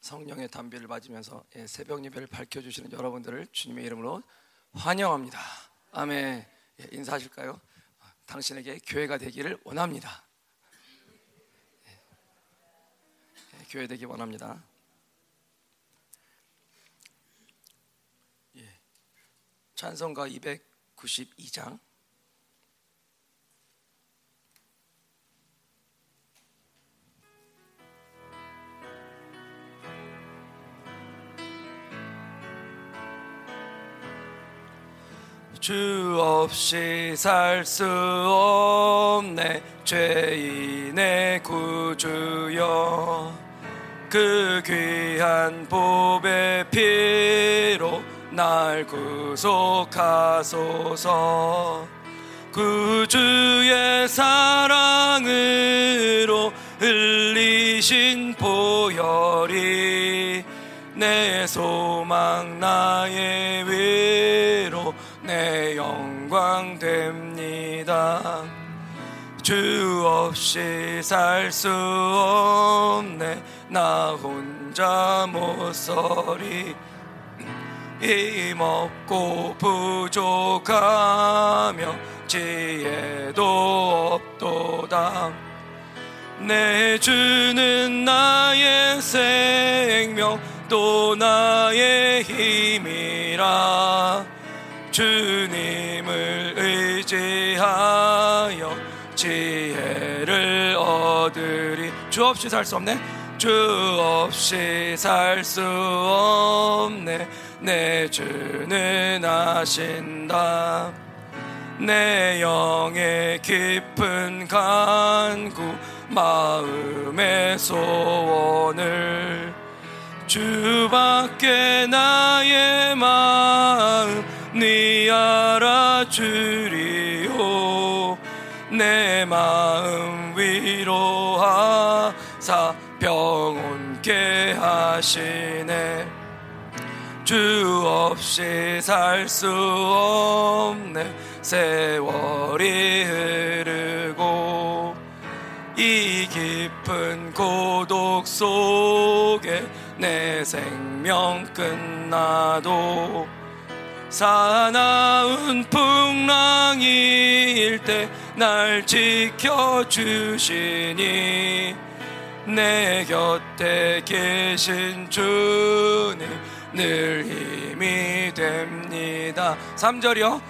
성령의 담비를 맞으면서 예, 새벽 예배를 밝혀 주시는 여러분들을 주님의 이름으로 환영합니다. 아멘. 예, 인사하실까요? 당신에게 교회가 되기를 원합니다. 예, 교회 되기 원합니다. 찬송가 292장 주 없이 살 수 없네. 죄인의 구주여 그 귀한 보배 피로 날 구속하소서. 구주의 사랑으로 흘리신 보혈이 내 소망 나의 주 없이 살 수 없네. 나 혼자 못 서리. 힘없고 부족하며 지혜도 없도다. 내 주는 나의 생명 또 나의 없이 살 수 없네. 주 없이 살 수 없네. 내 주는 아신다. 내 영의 깊은 간구 마음의 소원을 주밖에 나의 마음 네 알아주리오. 내 마음 위로하사 병온케 하시네. 주 없이 살 수 없네. 세월이 흐르고 이 깊은 고독 속에 내 생명 끝나도 사나운 풍랑일 때 날 지켜주시니 내 곁에 계신 주님 늘 힘이 됩니다. 3절이요.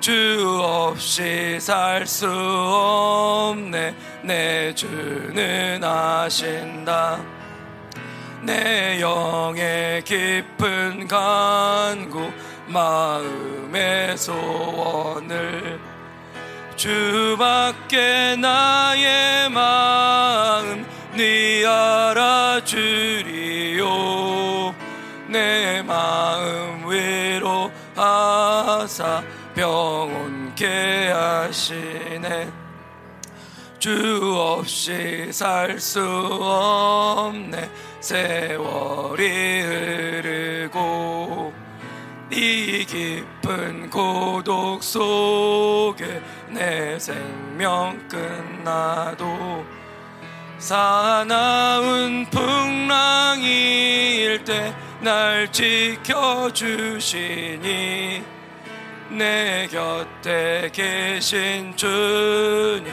주 없이 살 수 없네. 내 주는 아신다. 내 영의 깊은 간구 마음의 소원을 주밖에 나의 마음 네 알아주리요. 내 마음 위로하사 병온케 하시네. 주 없이 살 수 없네. 세월이 흐르고 이 깊은 고독 속에 내 생명 끝나도 사나운 풍랑일 때 날 지켜주시니 내 곁에 계신 주님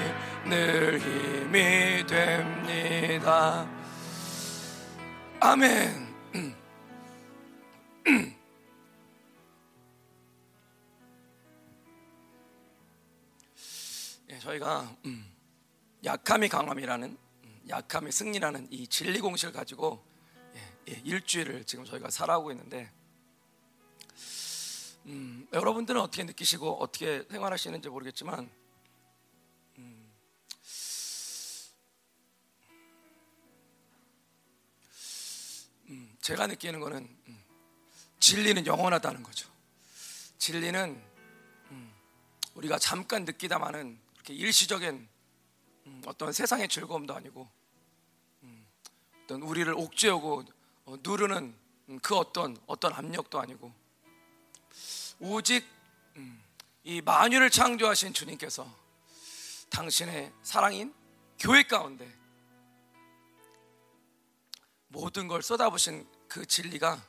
늘 힘이 됩니다. 아멘. 예, 저희가 음, 약함이 강함이라는 약함의 승리라는 이 진리 공식을 가지고 예, 예, 일주일을 지금 저희가 살아오고 있는데 음, 여러분들은 어떻게 느끼시고 어떻게 생활하시는지 모르겠지만 음, 음, 제가 느끼는 거는 음, 진리는 영원하다는 거죠. 진리는 음, 우리가 잠깐 느끼다마는 그렇게 일시적인 음, 어떤 세상의 즐거움도 아니고 음, 어떤 우리를 옥죄우고 어, 누르는 음, 그 어떤 어떤 압력도 아니고. 오직 이 만유를 창조하신 주님께서 당신의 사랑인 교회 가운데 모든 걸 쏟아부신 그 진리가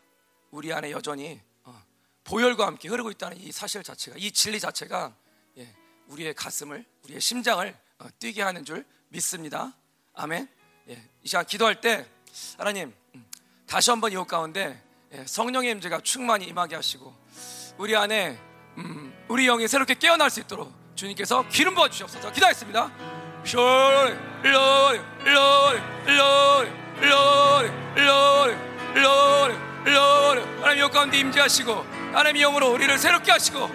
우리 안에 여전히 어, 보혈과 함께 흐르고 있다는 이 사실 자체가 이 진리 자체가 예, 우리의 가슴을 우리의 심장을 어, 뛰게 하는 줄 믿습니다. 아멘. 예, 이 시간 기도할 때 하나님 음, 다시 한번 이곳 가운데 예, 성령의 임재가 충만히 임하게 하시고 우리 안에 음, 우리 영이 새롭게 깨어날 수 있도록 주님께서 기름 부어 주시옵소서. Lord, Lord, Lord, Lord, Lord. 하나님 여 가운데 임재하시고 하나님 영으로 우리를 새롭게 하시고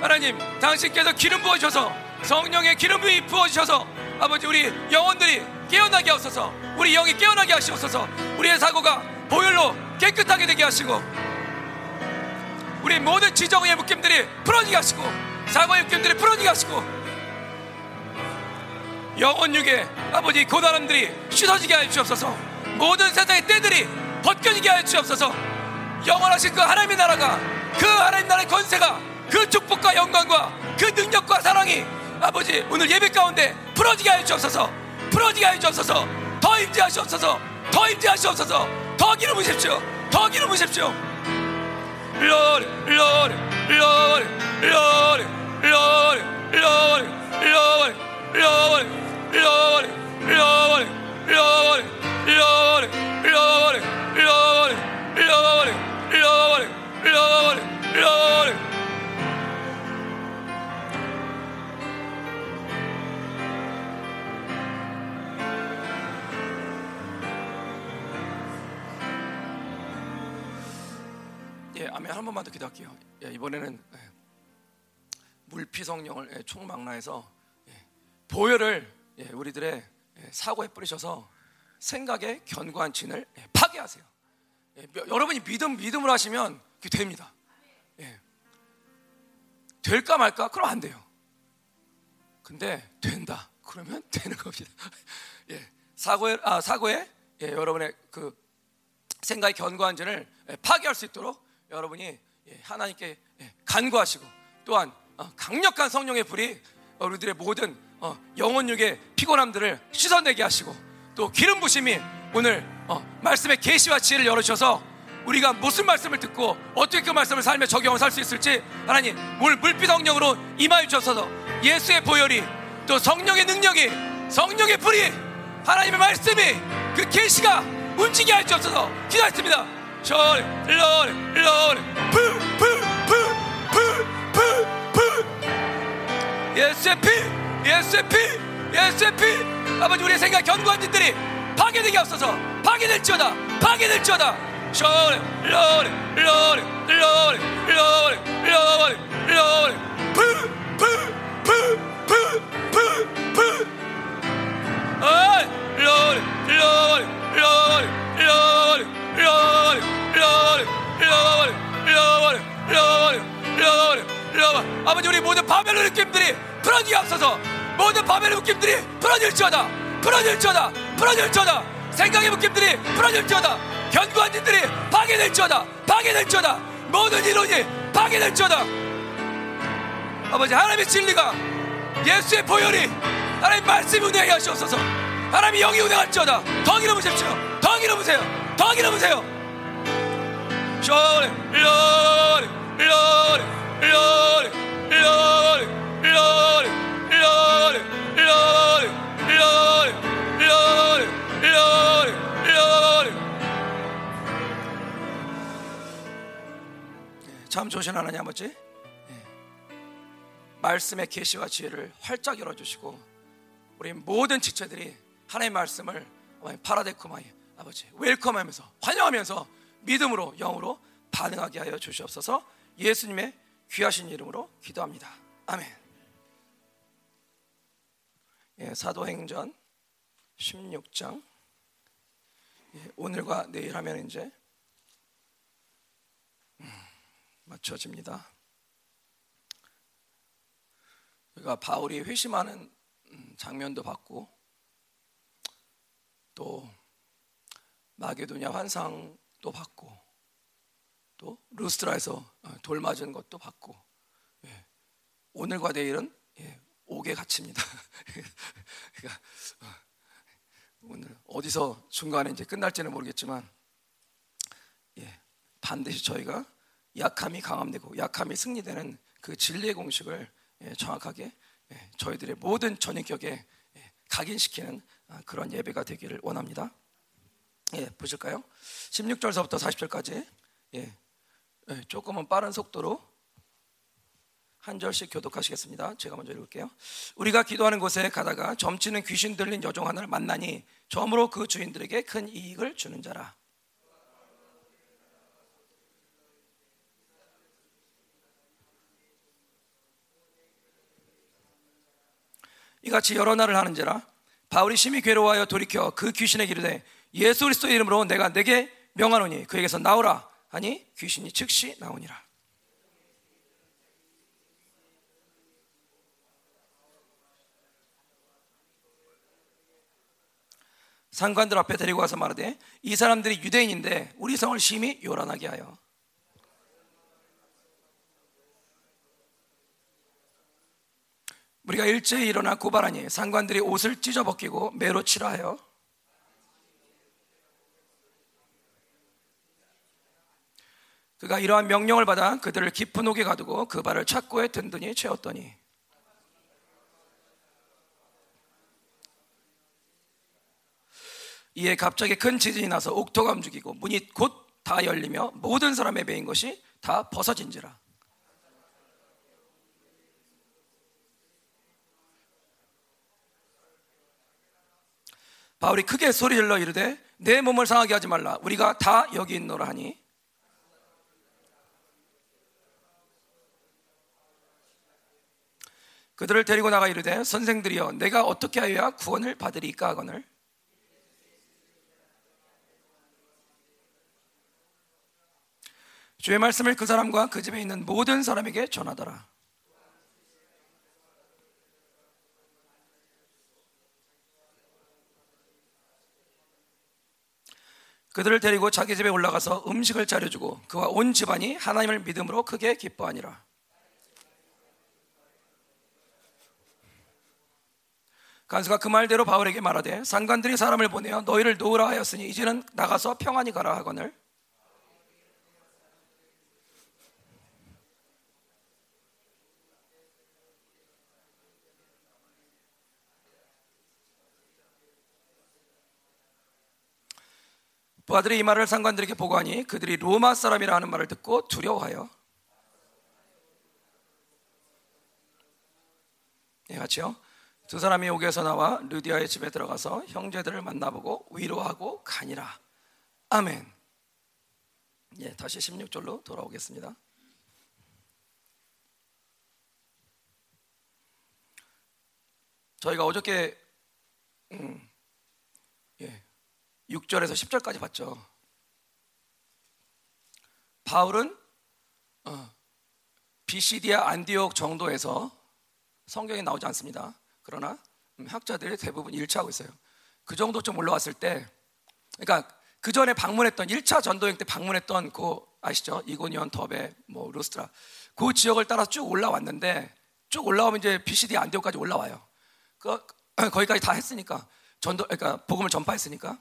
하나님 당신께서 기름 부어 주셔서 성령의 기름 부어 주셔서 아버지 우리 영혼들이 깨어나게 하소서. 우리 영이 깨어나게 하시옵소서. 우리의 사고가 보혈로 깨끗하게 되게 하시고 우리 모든 지정의 묶임들이 풀어지게 하시고 사고의 묶임들이 풀어지게 하시고 영혼 육에 아버지 고단함들이 씻어지게 하여 주옵소서. 모든 세상의 때들이 벗겨지게 하여 주옵소서. 영원하신 그 하나님의 나라가 그 하나님 나라의 권세가 그 축복과 영광과 그 능력과 사랑이 아버지 오늘 예배 가운데 풀어지게 하여 주옵소서 풀어지게 하여 주옵소서 더 임재하시옵소서 더 임재하시옵소서 더 기름 부십시오 더 기름 부십시오 Lord, Lord, Lord, Lord, Lord, Lord, Lord, Lord, Lord, Lord, Lord, Lord, Lord, Lord, Lord, Lord, Lord, Lord. 아멘 한 번만 더 기도할게요. 예, 이번에는 예, 물피 성령을 예, 총망라해서 예, 보혈을 예, 우리들의 예, 사고에 뿌리셔서 생각의 견고한 진을 예, 파괴하세요. 여러분이 믿음 믿음을 하시면 그게 됩니다. 예. 될까 말까? 그럼 안 돼요. 근데 된다. 그러면 되는 겁니다. 예, 사고에 아 사고에 예, 여러분의 그 생각의 견고한 진을 예, 파괴할 수 있도록 여러분이 예, 하나님께 예, 간구하시고 또한 어, 강력한 성령의 불이 우리들의 모든 어, 영혼육의 피곤함들을 씻어내게 하시고 또 기름 부심이 오늘 어, 말씀의 계시와 지혜를 열어주셔서 우리가 무슨 말씀을 듣고 어떻게 그 말씀을 삶에 적용을 살 수 있을지 하나님 물 물빛 성령으로 임하여 주셔서 예수의 보혈이 또 성령의 능력이 성령의 불이 하나님의 말씀이 그 계시가 움직이게 할 주옵소서 기도했습니다. 절, 롤, 롤, 푸, 푸, 푸, 푸, 푸, 푸. 예수의 피, 예수의 피, 예수의 피. 아버지 우리의 생각 견고한 짓들이 파괴되게 없어서 파괴될지어다, 파괴될지어다. 절, 롤, 롤, 롤, 롤, 롤, 롤, 푸, 푸, 푸, 푸, 푸, 푸. 흘러가버려 흘러가버려 흘러가버려 흘러가버려 흘러가버려. 흘러가버려 아버지 우리 모든 바벨론 느낌들이 풀어지게 앞서서 모든 바벨론 느낌들이 풀어질지어다 풀어질지어다 풀어질지어다. 생각의 느낌들이 풀어질지어다. 견고한 진들이 파괴될지어다 파괴될지어다. 모든 이론이 파괴될지어다. 아버지 하나님의 진리가 예수의 보혈이 하나님 말씀 운행하시옵소서. 하나님이 영이 운행할지어다. 더 길어보십시오. 더 길어보세요. 더 길어보세요. 쇼리 로리 로리 로리 로리 로리 로리 로리 로리 로리 로리 로리 참 좋으신 하나님 아버지 말씀의 계시와 지혜를 활짝 열어주시고 우리 모든 지체들이 하나님의 말씀을 παραδέχομαι 아버지 welcome하면서 환영하면서 믿음으로 영으로 반응하게 하여 주시옵소서. 예수님의 귀하신 이름으로 기도합니다. 아멘. 예, 사도행전 16장. 예, 오늘과 내일 하면 이제 음, 맞춰집니다. 그러니까 바울이 회심하는 음, 장면도 봤고 또 마게도냐 환상 도 봤고 또 루스트라에서 어, 돌 맞은 것도 봤고 예. 오늘과 내일은 예, 옥에 갇힙니다. 그러니까 어, 오늘 어디서 중간에 이제 끝날지는 모르겠지만 예, 반드시 저희가 약함이 강함되고 약함이 승리되는 그 진리의 공식을 예, 정확하게 예, 저희들의 모든 전인격에 예, 각인시키는 아, 그런 예배가 되기를 원합니다. 예, 보실까요? 16절서부터 40절까지 예, 예, 조금은 빠른 속도로 한 절씩 교독하시겠습니다. 제가 먼저 읽을게요. 우리가 기도하는 곳에 가다가 점치는 귀신 들린 여종 하나를 만나니 점으로 그 주인들에게 큰 이익을 주는 자라. 이같이 여러 날을 하는지라 바울이 심히 괴로워하여 돌이켜 그 귀신에게 이르되 예수 그리스도의 이름으로 내가 내게 명하노니 그에게서 나오라 하니 귀신이 즉시 나오니라. 상관들 앞에 데리고 와서 말하되 이 사람들이 유대인인데 우리 성을 심히 요란하게 하여 우리가 일제히 일어나 고발하니 상관들이 옷을 찢어 벗기고 매로 치라 하여 그가 이러한 명령을 받아 그들을 깊은 옥에 가두고 그 발을 착고에 든든히 채웠더니 이에 갑자기 큰 지진이 나서 옥토가 움직이고 문이 곧 다 열리며 모든 사람의 배인 것이 다 벗어진지라. 바울이 크게 소리 질러 이르되 내 몸을 상하게 하지 말라 우리가 다 여기 있노라 하니 그들을 데리고 나가 이르되 선생들이여 내가 어떻게 하여야 구원을 받으리까 하거늘 주의 말씀을 그 사람과 그 집에 있는 모든 사람에게 전하더라. 그들을 데리고 자기 집에 올라가서 음식을 차려주고 그와 온 집안이 하나님을 믿음으로 크게 기뻐하니라. 간수가 그 말대로 바울에게 말하되 상관들이 사람을 보내어 너희를 놓으라 하였으니 이제는 나가서 평안히 가라 하거늘 부하들이 이 말을 상관들에게 보고하니 그들이 로마 사람이라 하는 말을 듣고 두려워하여 네, 같이요. 두 사람이 옥에서 나와 루디아의 집에 들어가서 형제들을 만나보고 위로하고 가니라. 아멘. 예, 다시 16절로 돌아오겠습니다. 저희가 어저께 음, 예, 6절에서 10절까지 봤죠. 바울은 어, 비시디아 안디옥 정도에서 성경에 나오지 않습니다. 그러나 음, 학자들이 대부분 일치하고 있어요. 그 정도 좀 올라왔을 때, 그러니까 그 전에 방문했던 1차 전도행 때 방문했던 그 아시죠? 이고니온, 더베, 뭐 루스트라 그 지역을 따라 쭉 올라왔는데 쭉 올라오면 이제 BCD 안디옥까지 올라와요. 그 거기까지 다 했으니까 전도, 그러니까 복음을 전파했으니까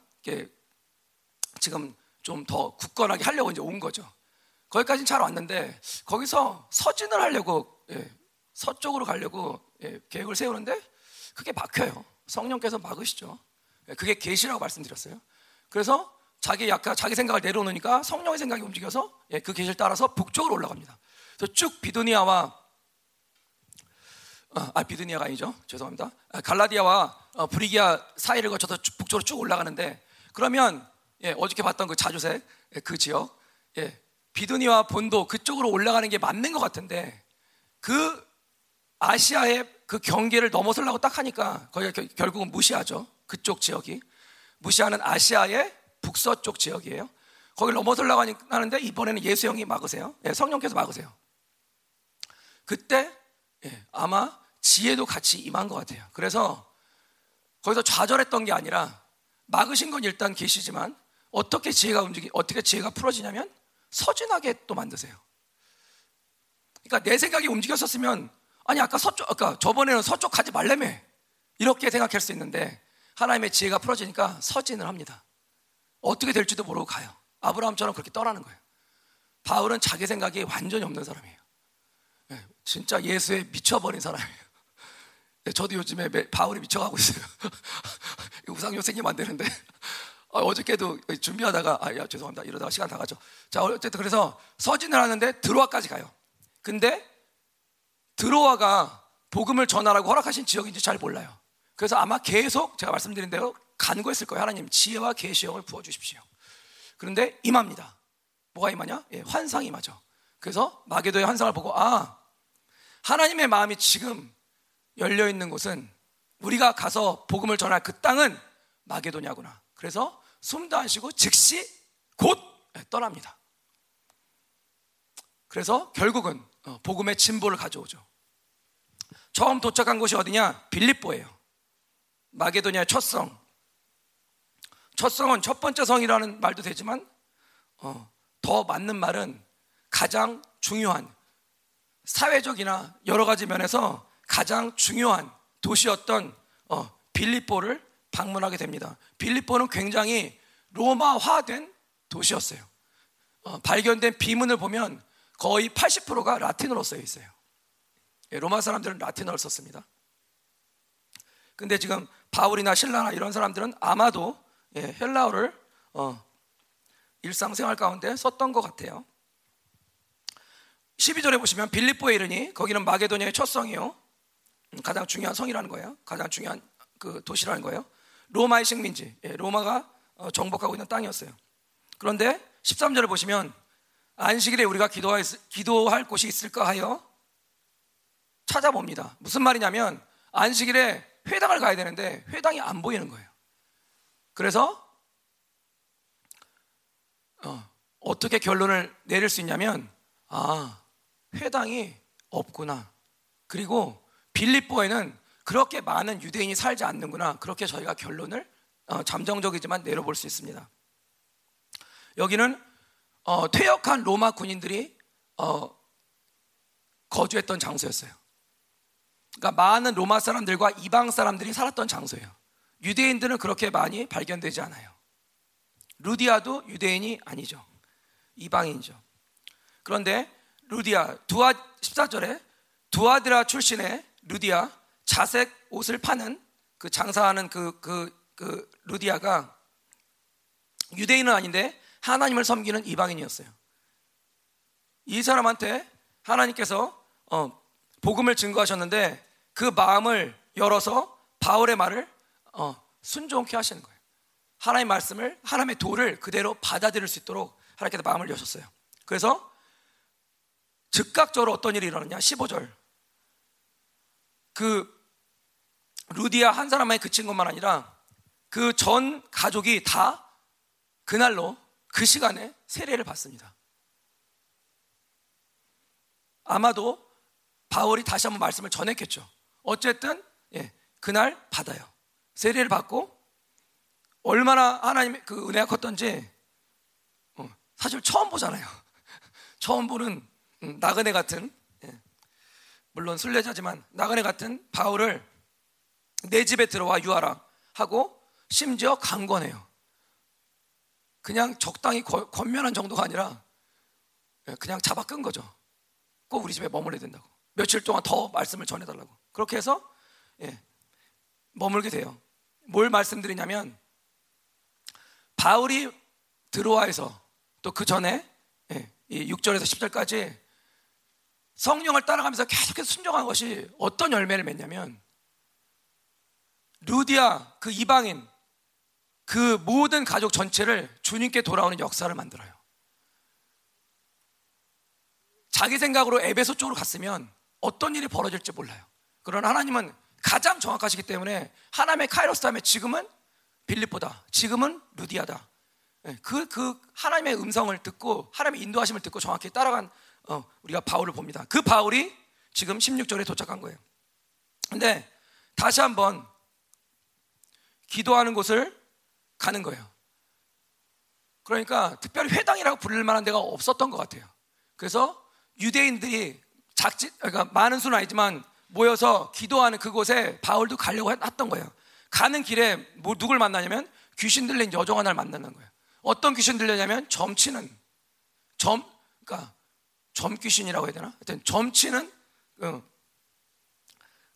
지금 좀 더 굳건하게 하려고 이제 온 거죠. 거기까지는 잘 왔는데 거기서 서진을 하려고 예, 서쪽으로 가려고 예, 계획을 세우는데 그게 막혀요. 성령께서 막으시죠. 예, 그게 계시라고 말씀드렸어요. 그래서 자기 약간 자기 생각을 내려놓으니까 성령의 생각이 움직여서 예, 그 계시를 따라서 북쪽으로 올라갑니다. 그래서 쭉 비두니아와 어, 아 비두니아가 아니죠. 죄송합니다. 아, 갈라디아와 어, 브리기아 사이를 거쳐서 북쪽으로 쭉 올라가는데 그러면 예, 어저께 봤던 그 자주색 예, 그 지역 예, 비두니와 본도 그쪽으로 올라가는 게 맞는 것 같은데 그 아시아의 그 경계를 넘어서려고 딱 하니까 거기가 결국은 무시하죠. 그쪽 지역이 무시하는 아시아의 북서쪽 지역이에요. 거기를 넘어서려고 하는데 이번에는 예수 형이 막으세요. 예, 성령께서 막으세요. 그때 예, 아마 지혜도 같이 임한 것 같아요. 그래서 거기서 좌절했던 게 아니라 막으신 건 일단 계시지만 어떻게 지혜가 움직이 어떻게 지혜가 풀어지냐면 서진하게 또 만드세요. 그러니까 내 생각이 움직였었으면 아니 아까 서쪽 아까 저번에는 서쪽 가지 말래며 이렇게 생각할 수 있는데 하나님의 지혜가 풀어지니까 서진을 합니다. 어떻게 될지도 모르고 가요. 아브라함처럼 그렇게 떠나는 거예요. 바울은 자기 생각이 완전히 없는 사람이에요. 네, 진짜 예수에 미쳐버린 사람이에요. 네, 저도 요즘에 바울이 미쳐가고 있어요. 우상요 생기면 안 되는데. 아, 어저께도 준비하다가, 아, 야, 죄송합니다. 이러다가 시간 다 가죠. 자, 어쨌든 그래서 서진을 하는데 드로아까지 가요. 근데 드로아가 복음을 전하라고 허락하신 지역인지 잘 몰라요. 그래서 아마 계속 제가 말씀드린 대로 간구했을 거예요. 하나님 지혜와 계시형을 부어 주십시오. 그런데 임합니다. 뭐가 임하냐? 예, 환상이 임하죠. 그래서 마게도의 환상을 보고 아 하나님의 마음이 지금 열려 있는 곳은 우리가 가서 복음을 전할 그 땅은 마게도냐구나. 그래서 숨도 안 쉬고 즉시 곧 예, 떠납니다. 그래서 결국은 어, 복음의 진보를 가져오죠. 처음 도착한 곳이 어디냐? 빌립보예요. 마게도냐의 첫 성. 첫 성은 첫 번째 성이라는 말도 되지만 어, 더 맞는 말은 가장 중요한 사회적이나 여러 가지 면에서 가장 중요한 도시였던 어, 빌립보를 방문하게 됩니다. 빌립보는 굉장히 로마화된 도시였어요. 어, 발견된 비문을 보면 거의 80%가 라틴어로 쓰여 있어요. 예, 로마 사람들은 라틴어를 썼습니다. 근데 지금 바울이나 신라나 이런 사람들은 아마도 예, 헬라어를 어, 일상생활 가운데 썼던 것 같아요. 12절에 보시면 빌립보에 이르니 거기는 마게도니아의 첫 성이요. 음, 가장 중요한 성이라는 거예요. 가장 중요한 그 도시라는 거예요. 로마의 식민지, 예, 로마가 어, 정복하고 있는 땅이었어요. 그런데 13절을 보시면 안식일에 우리가 기도할, 기도할 곳이 있을까 하여 찾아봅니다. 무슨 말이냐면 안식일에 회당을 가야 되는데 회당이 안 보이는 거예요. 그래서 어, 떻게 결론을 내릴 수 있냐면 아 회당이 없구나. 그리고 빌립보에는 그렇게 많은 유대인이 살지 않는구나. 그렇게 저희가 결론을 어, 잠정적이지만 내려볼 수 있습니다. 여기는 어, 퇴역한 로마 군인들이 어, 거주했던 장소였어요. 그러니까 많은 로마 사람들과 이방 사람들이 살았던 장소예요. 유대인들은 그렇게 많이 발견되지 않아요. 루디아도 유대인이 아니죠. 이방인이죠. 그런데 루디아 두아 14절에 두아드라 출신의 루디아 자색 옷을 파는 그 장사하는 그, 그, 그 루디아가 유대인은 아닌데 하나님을 섬기는 이방인이었어요. 이 사람한테 하나님께서 어, 복음을 증거하셨는데 그 마음을 열어서 바울의 말을 어, 순종케 하시는 거예요. 하나님의 말씀을 하나님의 도를 그대로 받아들일 수 있도록 하나님께서 마음을 여셨어요. 그래서 즉각적으로 어떤 일이 일어났냐? 15절. 그 루디아 한 사람만에 그친 것만 아니라 그 전 가족이 다 그날로 그 시간에 세례를 받습니다. 아마도 바울이 다시 한번 말씀을 전했겠죠. 어쨌든 예, 그날 받아요. 세례를 받고 얼마나 하나님의 그 은혜가 컸던지 어, 사실 처음 보잖아요. 처음 보는 음, 나그네 같은 예, 물론 순례자지만 나그네 같은 바울을 내 집에 들어와 유하라 하고 심지어 강권해요. 그냥 적당히 권면한 정도가 아니라 예, 그냥 잡아 끈 거죠. 꼭 우리 집에 머물러야 된다고. 며칠 동안 더 말씀을 전해달라고. 그렇게 해서 예, 머물게 돼요. 뭘 말씀드리냐면 바울이 드로아에서 또 그 전에 예, 6절에서 10절까지 성령을 따라가면서 계속해서 순종한 것이 어떤 열매를 맺냐면 루디아 그 이방인 그 모든 가족 전체를 주님께 돌아오는 역사를 만들어요. 자기 생각으로 에베소 쪽으로 갔으면 어떤 일이 벌어질지 몰라요. 그러나 하나님은 가장 정확하시기 때문에 하나님의 카이로스 다음에 지금은 빌립보다, 지금은 루디아다. 예, 그, 그 하나님의 음성을 듣고 하나님의 인도하심을 듣고 정확히 따라간 어, 우리가 바울을 봅니다. 그 바울이 지금 16절에 도착한 거예요. 근데 다시 한번 기도하는 곳을 가는 거예요. 그러니까 특별히 회당이라고 부를 만한 데가 없었던 것 같아요. 그래서 유대인들이 작지, 그러니까 많은 수는 아니지만 모여서 기도하는 그곳에 바울도 가려고 했던 거예요. 가는 길에 뭐 누굴 만나냐면 귀신 들린 여종 하나를 만나는 거예요. 어떤 귀신 들렸냐면 점치는 점 그러니까 점 귀신이라고 해야 되나? 하여튼 점치는 어,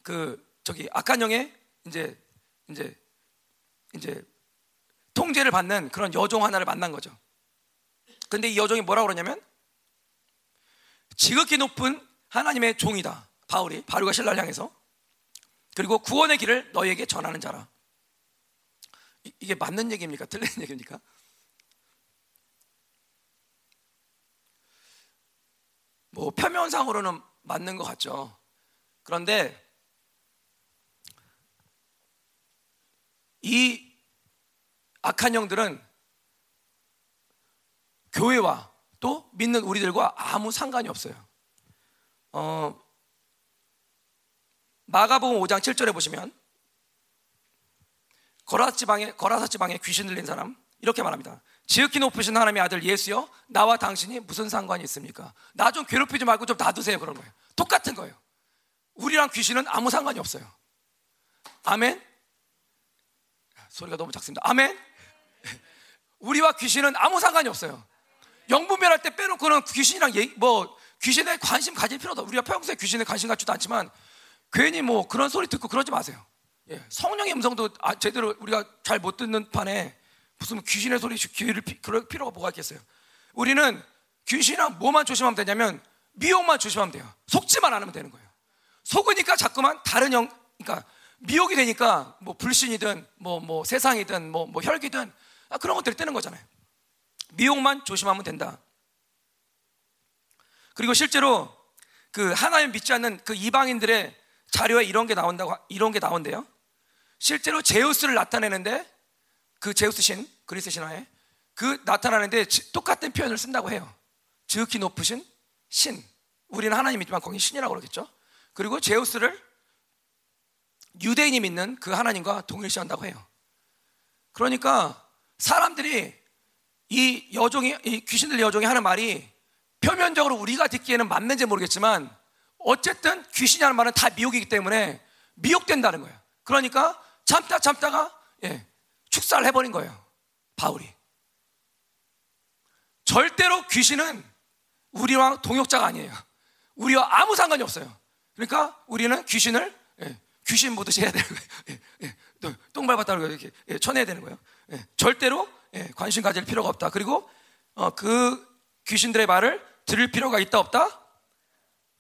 그 저기 악한 영의 이제 이제 이제 통제를 받는 그런 여종 하나를 만난 거죠. 근데 이 여종이 뭐라고 그러냐면 지극히 높은 하나님의 종이다. 바울이 바울과 신라를 향해서 그리고 구원의 길을 너에게 전하는 자라. 이, 이게 맞는 얘기입니까? 틀린 얘기입니까? 뭐 표면상으로는 맞는 것 같죠. 그런데 이 악한 영들은 교회와 또 믿는 우리들과 아무 상관이 없어요. 어, 마가복음 5장 7절에 보시면 거라사 지방에 거라사 지방에 귀신 들린 사람 이렇게 말합니다. 지극히 높으신 하나님의 아들 예수여 나와 당신이 무슨 상관이 있습니까? 나 좀 괴롭히지 말고 좀 놔두세요 그런 거예요. 똑같은 거예요. 우리랑 귀신은 아무 상관이 없어요. 아멘. 소리가 너무 작습니다. 아멘. 우리와 귀신은 아무 상관이 없어요. 영분별할 때 빼놓고는 귀신이랑 얘기, 뭐 귀신에 관심 가질 필요도 우리가 평소에 귀신에 관심 갖지도 않지만 괜히 뭐 그런 소리 듣고 그러지 마세요. 예, 성령의 음성도 아, 제대로 우리가 잘 못 듣는 판에 무슨 귀신의 소리 귀를 그럴 필요가 뭐가 있겠어요? 우리는 귀신이랑 뭐만 조심하면 되냐면 미혹만 조심하면 돼요. 속지만 않으면 되는 거예요. 속으니까 자꾸만 다른 영, 그러니까 미혹이 되니까 뭐 불신이든 뭐뭐 뭐 세상이든 뭐뭐 뭐 혈기든 아, 그런 것들이 뜨는 거잖아요. 미혹만 조심하면 된다. 그리고 실제로 그 하나님 믿지 않는 그 이방인들의 자료에 이런 게 나온다고 이런 게 나온대요. 실제로 제우스를 나타내는데 그 제우스 신 그리스 신화에 그 나타나는데 똑같은 표현을 쓴다고 해요. 지극히 높으신 신. 우리는 하나님 믿지만 거기 신이라고 그러겠죠. 그리고 제우스를 유대인이 믿는 그 하나님과 동일시한다고 해요. 그러니까 사람들이 이 여종이 이 귀신들 여종이 하는 말이 표면적으로 우리가 듣기에는 맞는지 모르겠지만 어쨌든 귀신이 하는 말은 다 미혹이기 때문에 미혹된다는 거예요. 그러니까 참다 참다가 예, 축사를 해버린 거예요. 바울이. 절대로 귀신은 우리와 동역자가 아니에요. 우리와 아무 상관이 없어요. 그러니까 우리는 귀신을 예, 귀신 보듯이 해야 되는 거예요. 예, 예, 똥 밟았다고 이렇게 예, 쳐내야 되는 거예요. 예, 절대로 예, 관심 가질 필요가 없다. 그리고 어, 그 귀신들의 말을 들을 필요가 있다 없다?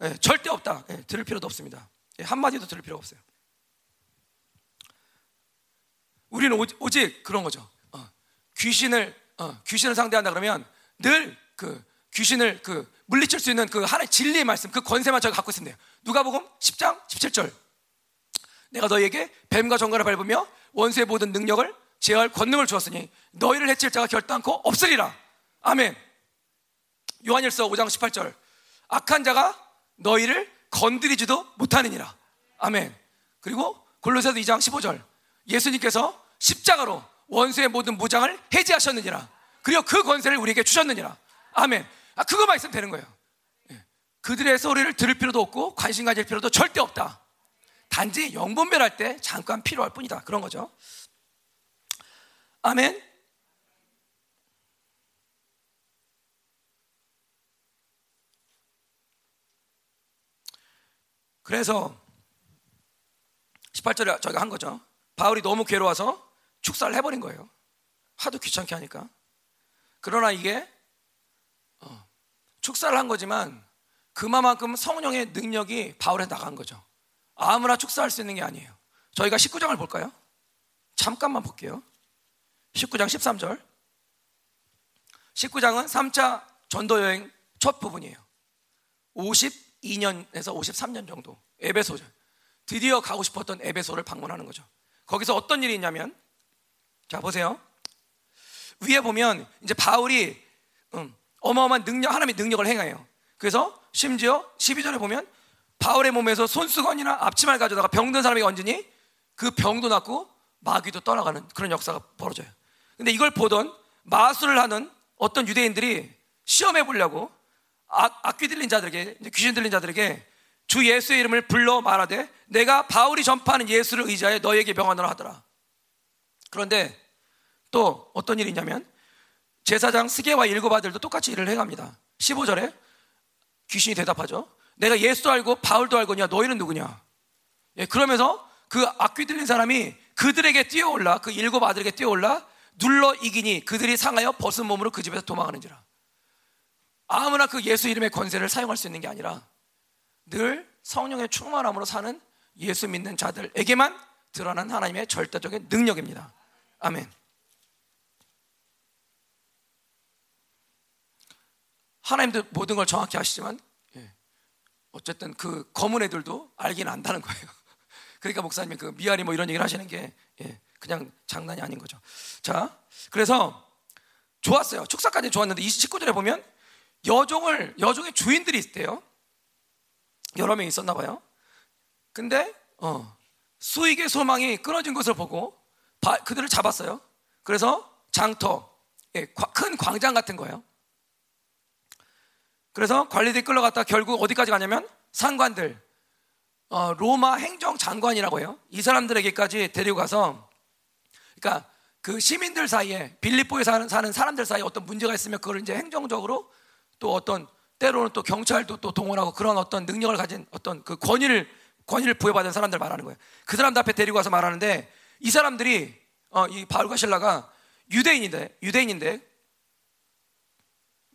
예, 절대 없다. 예, 들을 필요도 없습니다. 예, 한마디도 들을 필요가 없어요. 우리는 오직 그런 거죠. 어, 귀신을 어, 귀신을 상대한다 그러면 늘 그 귀신을 그 물리칠 수 있는 그 하나의 진리의 말씀, 그 권세만 저가 갖고 있습니다. 누가복음 10장 17절. 내가 너에게 뱀과 정갈을 밟으며 원수의 모든 능력을 제어할 권능을 주었으니 너희를 해칠 자가 결단코 없으리라. 아멘. 요한일서 5장 18절. 악한 자가 너희를 건드리지도 못하느니라. 아멘. 그리고 골로새서 2장 15절. 예수님께서 십자가로 원수의 모든 무장을 해제하셨느니라. 그리고 그 권세를 우리에게 주셨느니라. 아멘. 아, 그거만 있으면 되는 거예요. 예. 그들의 소리를 들을 필요도 없고 관심 가질 필요도 절대 없다. 단지 영분별할 때 잠깐 필요할 뿐이다. 그런 거죠. 아멘. 그래서 18절에 저희가 한 거죠. 바울이 너무 괴로워서 축사를 해버린 거예요. 하도 귀찮게 하니까. 그러나 이게 어, 축사를 한 거지만 그만큼 성령의 능력이 바울에 나간 거죠. 아무나 축사할 수 있는 게 아니에요. 저희가 19장을 볼까요? 잠깐만 볼게요. 19장 13절. 19장은 3차 전도 여행 첫 부분이에요. 52년에서 53년 정도. 에베소죠. 드디어 가고 싶었던 에베소를 방문하는 거죠. 거기서 어떤 일이 있냐면 자 보세요. 위에 보면 이제 바울이 음, 어마어마한 능력 하나님의 능력을 행해요. 그래서 심지어 12절에 보면 바울의 몸에서 손수건이나 앞치마를 가져다가 병든 사람에게 얹으니 그 병도 낫고 마귀도 떠나가는 그런 역사가 벌어져요. 근데 이걸 보던 마술을 하는 어떤 유대인들이 시험해 보려고 악, 귀 들린 자들에게 귀신 들린 자들에게 주 예수의 이름을 불러 말하되 내가 바울이 전파하는 예수를 의지하여 너에게 명하노라 하더라. 그런데 또 어떤 일이 있냐면 제사장 스게와 일곱 아들도 똑같이 일을 해갑니다. 15절에 귀신이 대답하죠. 내가 예수도 알고 바울도 알고냐 너희는 누구냐? 예, 그러면서 그 악귀 들린 사람이 그들에게 뛰어올라 그 일곱 아들에게 뛰어올라 눌러 이기니 그들이 상하여 벗은 몸으로 그 집에서 도망하는지라. 아무나 그 예수 이름의 권세를 사용할 수 있는 게 아니라 늘 성령의 충만함으로 사는 예수 믿는 자들에게만 드러난 하나님의 절대적인 능력입니다. 아멘. 하나님도 모든 걸 정확히 아시지만 예. 어쨌든 그 검은 애들도 알기는 안다는 거예요. 그러니까 목사님이 그 미아리 뭐 이런 얘기를 하시는 게 예. 그냥 장난이 아닌 거죠. 자, 그래서 좋았어요. 축사까지 좋았는데 29절에 보면 여종을 여종의 주인들이 있대요. 여러 명 있었나 봐요. 근데 어, 수익의 소망이 끊어진 것을 보고 바, 그들을 잡았어요. 그래서 장터, 예, 큰 광장 같은 거예요. 그래서 관리들이 끌러갔다 결국 어디까지 가냐면 상관들, 어, 로마 행정 장관이라고 해요. 이 사람들에게까지 데리고 가서, 그러니까 그 시민들 사이에 빌립보에 사는, 사는 사람들 사이에 어떤 문제가 있으면 그걸 이제 행정적으로 또 어떤 때로는 또 경찰도 또 동원하고 그런 어떤 능력을 가진 어떤 그 권위를 권위를 부여받은 사람들 말하는 거예요. 그 사람들 앞에 데리고 와서 말하는데 이 사람들이 어, 이 바울과 신라가 유대인인데 유대인인데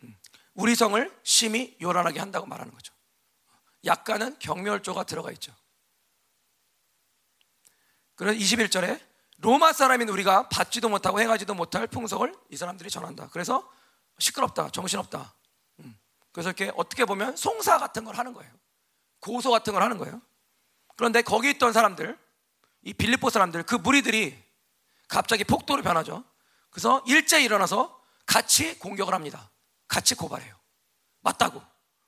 음, 우리 성을 심히 요란하게 한다고 말하는 거죠. 약간은 경멸조가 들어가 있죠. 그래서 21절에 로마 사람인 우리가 받지도 못하고 행하지도 못할 풍속을 이 사람들이 전한다. 그래서 시끄럽다, 정신없다. 음. 그래서 이렇게 어떻게 보면 송사 같은 걸 하는 거예요. 고소 같은 걸 하는 거예요. 그런데 거기 있던 사람들, 이 빌립보 사람들, 그 무리들이 갑자기 폭도로 변하죠. 그래서 일제 일어나서 같이 공격을 합니다. 같이 고발해요. 맞다고.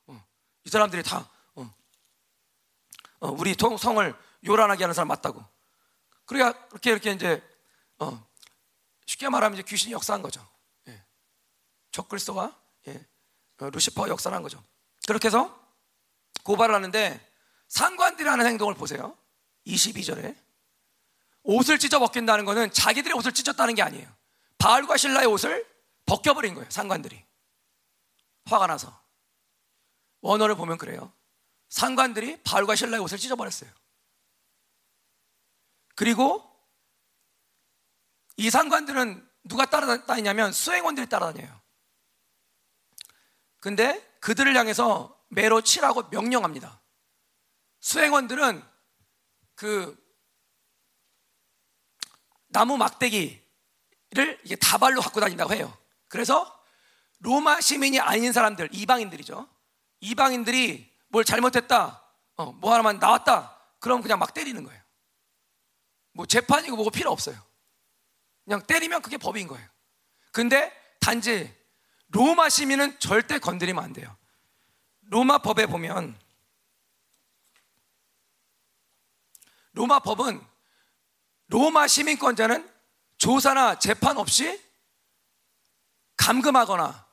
어. 이 사람들이 다 어. 어, 우리 성을 요란하게 하는 사람 맞다고. 그러니까 이렇게 이렇게 이제 어, 쉽게 말하면 이제 귀신이 역사한 거죠. 예. 적글서와 예. 어, 루시퍼가 역사한 거죠. 그렇게 해서 고발을 하는데 상관들이 하는 행동을 보세요. 22절에 옷을 찢어 벗긴다는 것은 자기들의 옷을 찢었다는 게 아니에요. 바알과 신라의 옷을 벗겨버린 거예요. 상관들이 화가 나서 원어를 보면 그래요. 상관들이 바알과 신라의 옷을 찢어버렸어요. 그리고 이 상관들은 누가 따라다니냐면 수행원들이 따라다녀요. 근데 그들을 향해서 매로 치라고 명령합니다. 수행원들은 그 나무 막대기를 다발로 갖고 다닌다고 해요. 그래서 로마 시민이 아닌 사람들, 이방인들이죠. 이방인들이 뭘 잘못했다, 어, 뭐 하나만 나왔다, 그럼 그냥 막 때리는 거예요. 뭐 재판이고 뭐고 필요 없어요. 그냥 때리면 그게 법인 거예요. 근데 단지 로마 시민은 절대 건드리면 안 돼요. 로마 법에 보면 로마 법은 로마 시민권자는 조사나 재판 없이 감금하거나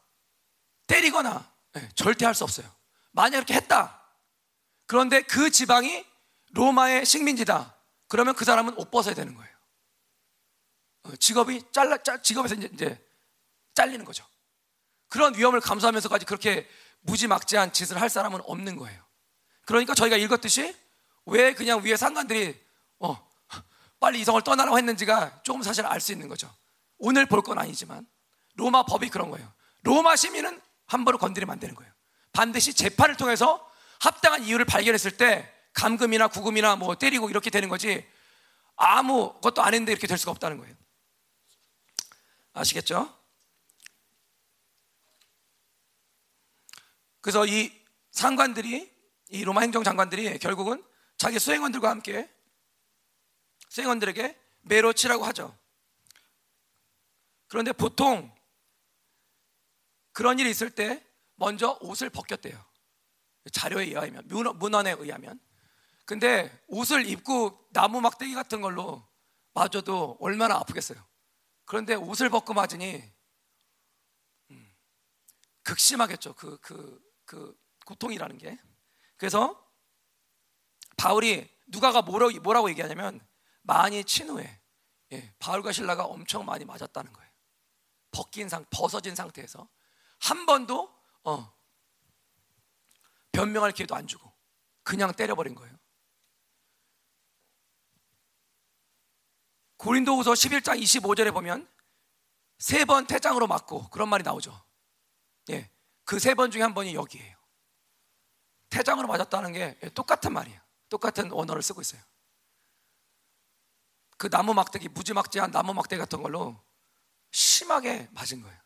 때리거나 네, 절대 할 수 없어요. 만약 이렇게 했다. 그런데 그 지방이 로마의 식민지다. 그러면 그 사람은 옷 벗어야 되는 거예요. 어, 직업이 잘라, 짤, 직업에서 이제, 이제 잘리는 거죠. 그런 위험을 감수하면서까지 그렇게 무지막지한 짓을 할 사람은 없는 거예요. 그러니까 저희가 읽었듯이 왜 그냥 위에 상관들이 어, 빨리 이성을 떠나라고 했는지가 조금 사실 알 수 있는 거죠. 오늘 볼 건 아니지만 로마 법이 그런 거예요. 로마 시민은 함부로 건드리면 안 되는 거예요. 반드시 재판을 통해서 합당한 이유를 발견했을 때 감금이나 구금이나 뭐 때리고 이렇게 되는 거지 아무것도 안 했는데 이렇게 될 수가 없다는 거예요. 아시겠죠? 그래서 이 상관들이 이 로마 행정 장관들이 결국은 자기 수행원들과 함께 수행원들에게 매로 치라고 하죠. 그런데 보통 그런 일이 있을 때 먼저 옷을 벗겼대요. 자료에 의하면 문헌에 의하면. 근데 옷을 입고 나무 막대기 같은 걸로 맞아도 얼마나 아프겠어요. 그런데 옷을 벗고 맞으니 음, 극심하겠죠. 그, 그, 그 고통이라는 게. 그래서 바울이 누가가 뭐라고, 뭐라고 얘기하냐면 많이 친 후에 예, 바울과 신라가 엄청 많이 맞았다는 거예요. 벗긴 상 벗어진 상태에서 한 번도 어, 변명할 기회도 안 주고 그냥 때려버린 거예요. 고린도후서 11장 25절에 보면 세 번 태장으로 맞고 그런 말이 나오죠. 예. 그 세 번 중에 한 번이 여기에요. 태장으로 맞았다는 게 똑같은 말이에요. 똑같은 언어를 쓰고 있어요. 그 나무 막대기, 무지막지한 나무 막대기 같은 걸로 심하게 맞은 거예요.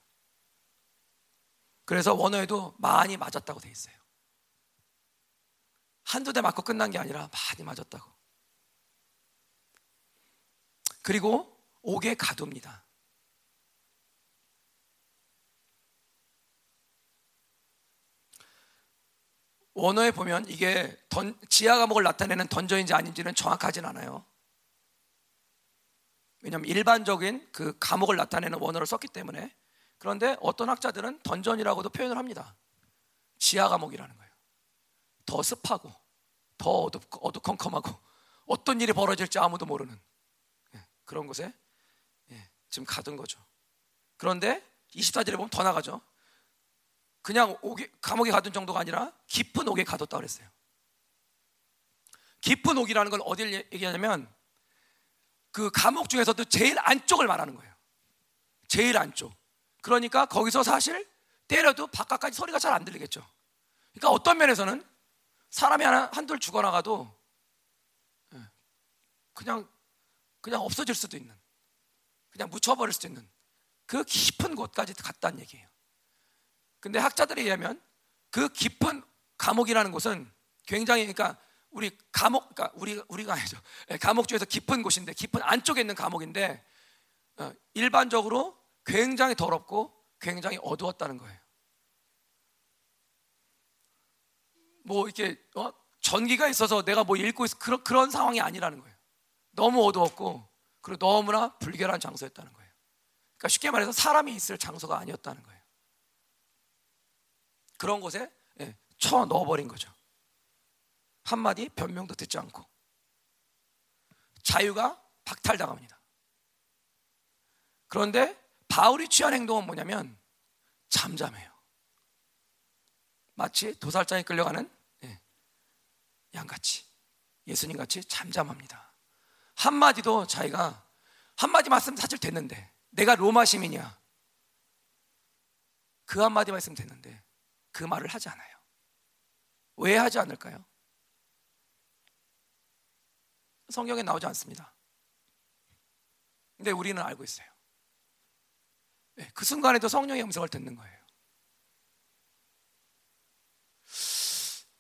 그래서 원어에도 많이 맞았다고 돼 있어요. 한두 대 맞고 끝난 게 아니라 많이 맞았다고. 그리고 옥에 가둡니다. 원어에 보면 이게 던, 지하 감옥을 나타내는 던전인지 아닌지는 정확하진 않아요. 왜냐하면 일반적인 그 감옥을 나타내는 원어를 썼기 때문에 그런데 어떤 학자들은 던전이라고도 표현을 합니다. 지하 감옥이라는 거예요. 더 습하고 더 어둡고 어두컴컴하고 어떤 일이 벌어질지 아무도 모르는 예, 그런 곳에 예, 지금 가둔 거죠. 그런데 24절에 보면 더 나가죠. 그냥 옥에, 감옥에 가둔 정도가 아니라 깊은 옥에 가뒀다 그랬어요. 깊은 옥이라는 건 어딜 얘기하냐면 그 감옥 중에서도 제일 안쪽을 말하는 거예요. 제일 안쪽. 그러니까 거기서 사실 때려도 바깥까지 소리가 잘 안 들리겠죠. 그러니까 어떤 면에서는 사람이 하나 한둘 죽어나가도 예, 그냥 그냥 없어질 수도 있는 그냥 묻혀버릴 수도 있는 그 깊은 곳까지 갔다는 얘기예요. 근데 학자들에 의하면 그 깊은 감옥이라는 곳은 굉장히 그러니까 우리 감옥 그러니까 우리 우리가 아니죠. 예, 감옥 중에서 깊은 곳인데 깊은 안쪽에 있는 감옥인데 어, 일반적으로 굉장히 더럽고 굉장히 어두웠다는 거예요. 뭐 이렇게 어? 전기가 있어서 내가 뭐 읽고 있어 그런 그런 상황이 아니라는 거예요. 너무 어두웠고 그리고 너무나 불결한 장소였다는 거예요. 그러니까 쉽게 말해서 사람이 있을 장소가 아니었다는 거예요. 그런 곳에 예, 쳐 넣어버린 거죠. 한마디 변명도 듣지 않고 자유가 박탈당합니다. 그런데 바울이 취한 행동은 뭐냐면 잠잠해요. 마치 도살장에 끌려가는 예, 양같이 예수님 같이 잠잠합니다. 한마디도 자기가 한마디 말씀 사실 됐는데 내가 로마 시민이야. 그 한마디 말씀 됐는데 그 말을 하지 않아요. 왜 하지 않을까요? 성경에 나오지 않습니다. 근데 우리는 알고 있어요. 네, 그 순간에도 성령의 음성을 듣는 거예요.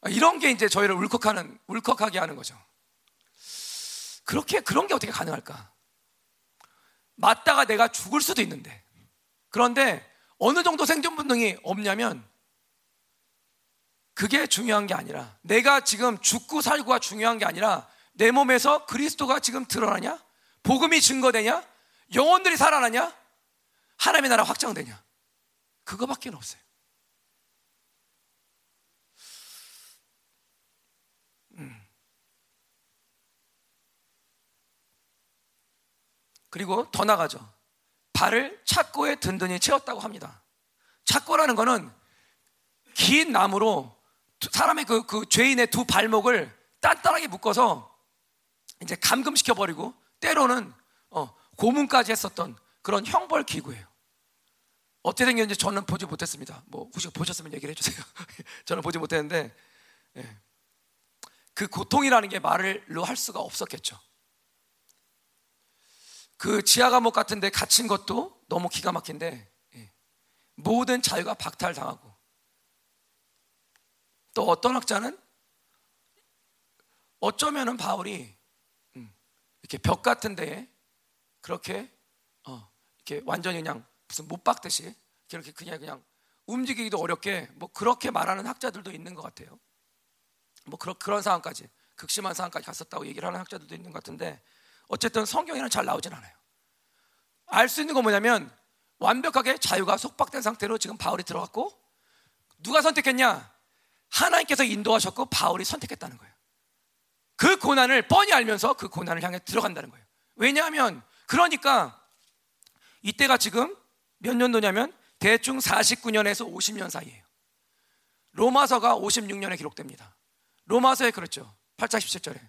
아, 이런 게 이제 저희를 울컥하는, 울컥하게 하는 거죠. 그렇게, 그런 게 어떻게 가능할까? 맞다가 내가 죽을 수도 있는데. 그런데 어느 정도 생존 본능이 없냐면 그게 중요한 게 아니라 내가 지금 죽고 살고가 중요한 게 아니라 내 몸에서 그리스도가 지금 드러나냐? 복음이 증거되냐? 영혼들이 살아나냐? 하나님의 나라 확장되냐? 그거밖에 없어요. 그리고 더 나가죠. 발을 착고에 든든히 채웠다고 합니다. 착고라는 거는 긴 나무로 사람의 그, 그 죄인의 두 발목을 단단하게 묶어서 이제 감금시켜 버리고 때로는 어, 고문까지 했었던 그런 형벌 기구예요. 어떻게 생겼는지 저는 보지 못했습니다. 뭐 혹시 보셨으면 얘기를 해주세요. 저는 보지 못했는데 예. 그 고통이라는 게 말로 할 수가 없었겠죠. 그 지하 감옥 같은데 갇힌 것도 너무 기가 막힌데 예. 모든 자유가 박탈당하고 또 어떤 학자는 어쩌면은 바울이 음, 이렇게 벽 같은 데에 그렇게 어, 이렇게 완전히 그냥 무슨 못 박듯이 그렇게 그냥 그냥 움직이기도 어렵게 뭐 그렇게 말하는 학자들도 있는 것 같아요. 뭐 그런 그런 상황까지 극심한 상황까지 갔었다고 얘기를 하는 학자들도 있는 것 같은데 어쨌든 성경에는 잘 나오진 않아요. 알 수 있는 건 뭐냐면 완벽하게 자유가 속박된 상태로 지금 바울이 들어갔고 누가 선택했냐? 하나님께서 인도하셨고 바울이 선택했다는 거예요. 그 고난을 뻔히 알면서 그 고난을 향해 들어간다는 거예요. 왜냐하면 그러니까 이때가 지금 몇 년도냐면 대충 49년에서 50년 사이에요. 로마서가 56년에 기록됩니다. 로마서에 그렇죠. 8장 17절에.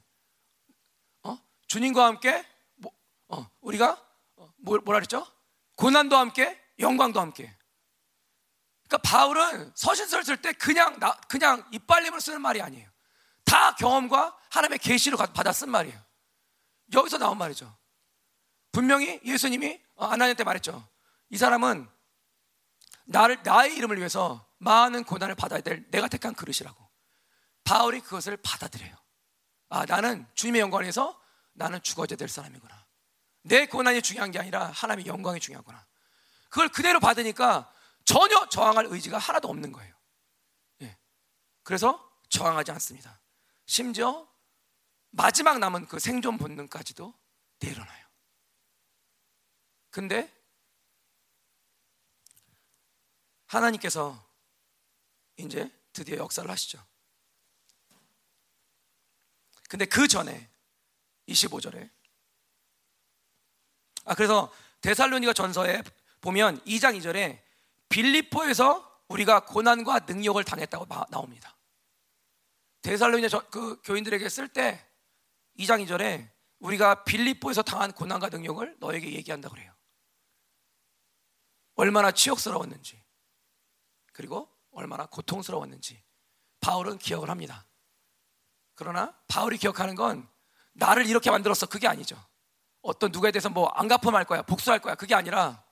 어? 주님과 함께 뭐, 어, 우리가 어, 뭐, 뭐라 그랬죠? 고난도 함께 영광도 함께. 그러니까 바울은 서신서를 쓸 때 그냥 나, 그냥 이빨림을 쓰는 말이 아니에요. 다 경험과 하나님의 계시를 받아 쓴 말이에요. 여기서 나온 말이죠. 분명히 예수님이 어, 아나니아 때 말했죠. 이 사람은 나를 나의 이름을 위해서 많은 고난을 받아야 될 내가 택한 그릇이라고. 바울이 그것을 받아들여요. 아, 나는 주님의 영광을 위해서 나는 죽어야 될 사람이구나. 내 고난이 중요한 게 아니라 하나님의 영광이 중요하구나. 그걸 그대로 받으니까 전혀 저항할 의지가 하나도 없는 거예요. 예. 그래서 저항하지 않습니다. 심지어 마지막 남은 그 생존 본능까지도 내려놔요. 근데 하나님께서 이제 드디어 역사를 하시죠. 근데 그 전에 25절에 아 그래서 데살로니가 전서에 보면 2장 2절에 빌리포에서 우리가 고난과 능력을 당했다고 나옵니다. 데살로니가 그 교인들에게 쓸 때 2장 2절에 우리가 빌리포에서 당한 고난과 능력을 너에게 얘기한다 그래요. 얼마나 치욕스러웠는지 그리고 얼마나 고통스러웠는지 바울은 기억을 합니다. 그러나 바울이 기억하는 건 나를 이렇게 만들었어 그게 아니죠. 어떤 누구에 대해서 뭐 안 갚음할 거야 복수할 거야 그게 아니라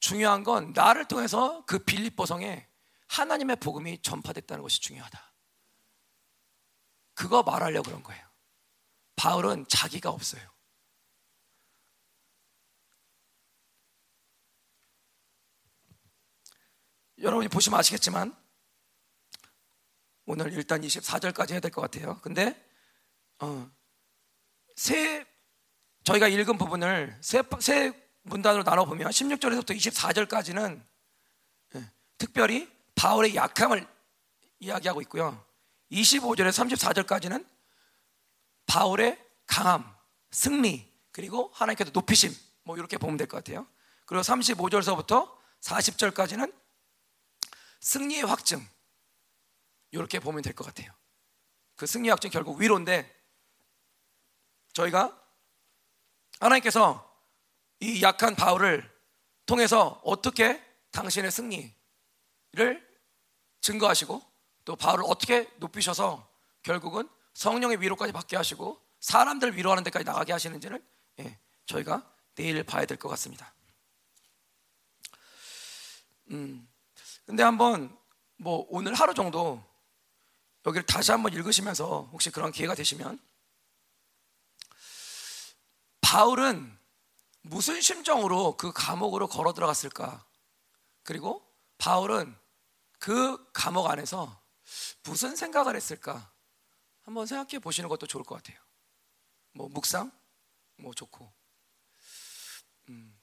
중요한 건 나를 통해서 그 빌립보 성에 하나님의 복음이 전파됐다는 것이 중요하다. 그거 말하려고 그런 거예요. 바울은 자기가 없어요. 여러분이 보시면 아시겠지만 오늘 일단 24절까지 해야 될 것 같아요. 근데 어, 세 저희가 읽은 부분을 세, 세 문단으로 나눠 보면 16절에서부터 24절까지는 예, 특별히 바울의 약함을 이야기하고 있고요. 25절에서 34절까지는 바울의 강함, 승리, 그리고 하나님께서 높이심 뭐 이렇게 보면 될 것 같아요. 그리고 35절서부터 40절까지는 승리의 확증 이렇게 보면 될 것 같아요. 그 승리의 확증 결국 위로인데 저희가 하나님께서 이 약한 바울을 통해서 어떻게 당신의 승리를 증거하시고 또 바울을 어떻게 높이셔서 결국은 성령의 위로까지 받게 하시고 사람들을 위로하는 데까지 나가게 하시는지를 예, 저희가 내일 봐야 될 것 같습니다. 음, 근데 한번 뭐 오늘 하루 정도 여기를 다시 한번 읽으시면서 혹시 그런 기회가 되시면 바울은 무슨 심정으로 그 감옥으로 걸어 들어갔을까? 그리고 바울은 그 감옥 안에서 무슨 생각을 했을까? 한번 생각해 보시는 것도 좋을 것 같아요. 뭐 묵상, 뭐 좋고. 음,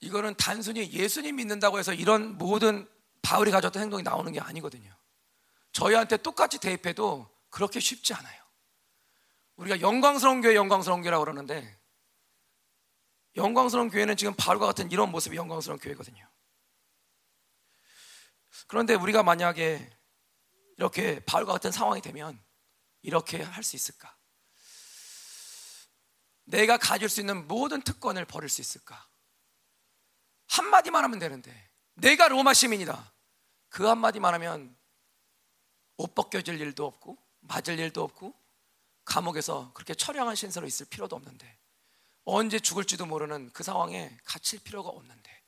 이거는 단순히 예수님 믿는다고 해서 이런 모든 바울이 가졌던 행동이 나오는 게 아니거든요. 저희한테 똑같이 대입해도 그렇게 쉽지 않아요. 우리가 영광스러운 교회, 영광스러운 교회라고 그러는데 영광스러운 교회는 지금 바울과 같은 이런 모습이 영광스러운 교회거든요. 그런데 우리가 만약에 이렇게 바울과 같은 상황이 되면 이렇게 할 수 있을까? 내가 가질 수 있는 모든 특권을 버릴 수 있을까? 한마디만 하면 되는데 내가 로마 시민이다. 그 한마디만 하면 옷 벗겨질 일도 없고 맞을 일도 없고 감옥에서 그렇게 처량한 신세로 있을 필요도 없는데 언제 죽을지도 모르는 그 상황에 갇힐 필요가 없는데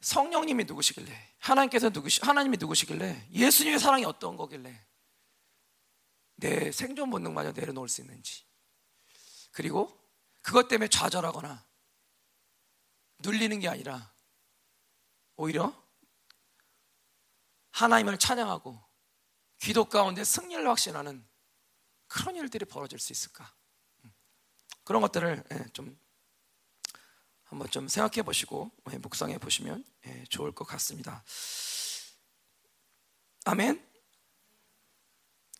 성령님이 누구시길래 하나님께서 누구시 하나님이 누구시길래 예수님의 사랑이 어떤 거길래 내 생존 본능마저 내려놓을 수 있는지 그리고 그것 때문에 좌절하거나 눌리는 게 아니라 오히려 하나님을 찬양하고 기도 가운데 승리를 확신하는 그런 일들이 벌어질 수 있을까? 그런 것들을 예, 좀 한번 좀 생각해 보시고 예, 묵상해 보시면 예, 좋을 것 같습니다. 아멘.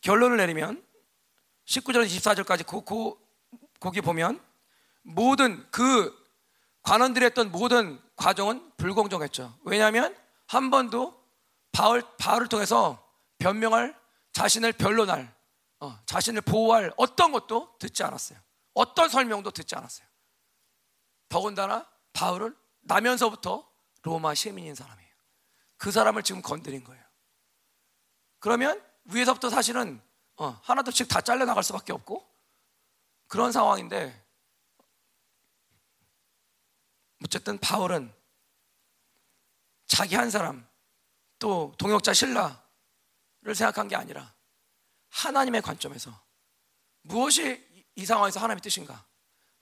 결론을 내리면 19절 24절까지 고, 고, 거기 보면 모든 그 관원들이 했던 모든 과정은 불공정했죠. 왜냐하면 한 번도 바울, 바울을 통해서 변명할 자신을 변론할 어, 자신을 보호할 어떤 것도 듣지 않았어요. 어떤 설명도 듣지 않았어요. 더군다나 바울은 나면서부터 로마 시민인 사람이에요. 그 사람을 지금 건드린 거예요. 그러면 위에서부터 사실은 어, 하나둘씩 다 잘려 나갈 수밖에 없고 그런 상황인데 어쨌든 바울은 자기 한 사람 또 동역자 신라를 생각한 게 아니라 하나님의 관점에서 무엇이 이 상황에서 하나님의 뜻인가?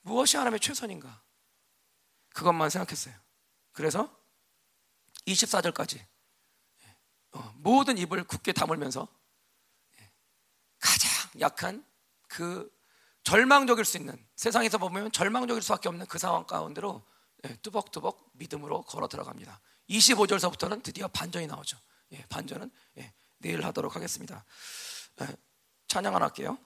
무엇이 하나님의 최선인가? 그것만 생각했어요. 그래서 24절까지 어, 모든 입을 굳게 다물면서 가장 약한 그 절망적일 수 있는 세상에서 보면 절망적일 수밖에 없는 그 상황 가운데로 예, 뚜벅뚜벅 믿음으로 걸어 들어갑니다. 25절서부터는 드디어 반전이 나오죠. 예, 반전은 예, 내일 하도록 하겠습니다. 찬양 하나 할게요.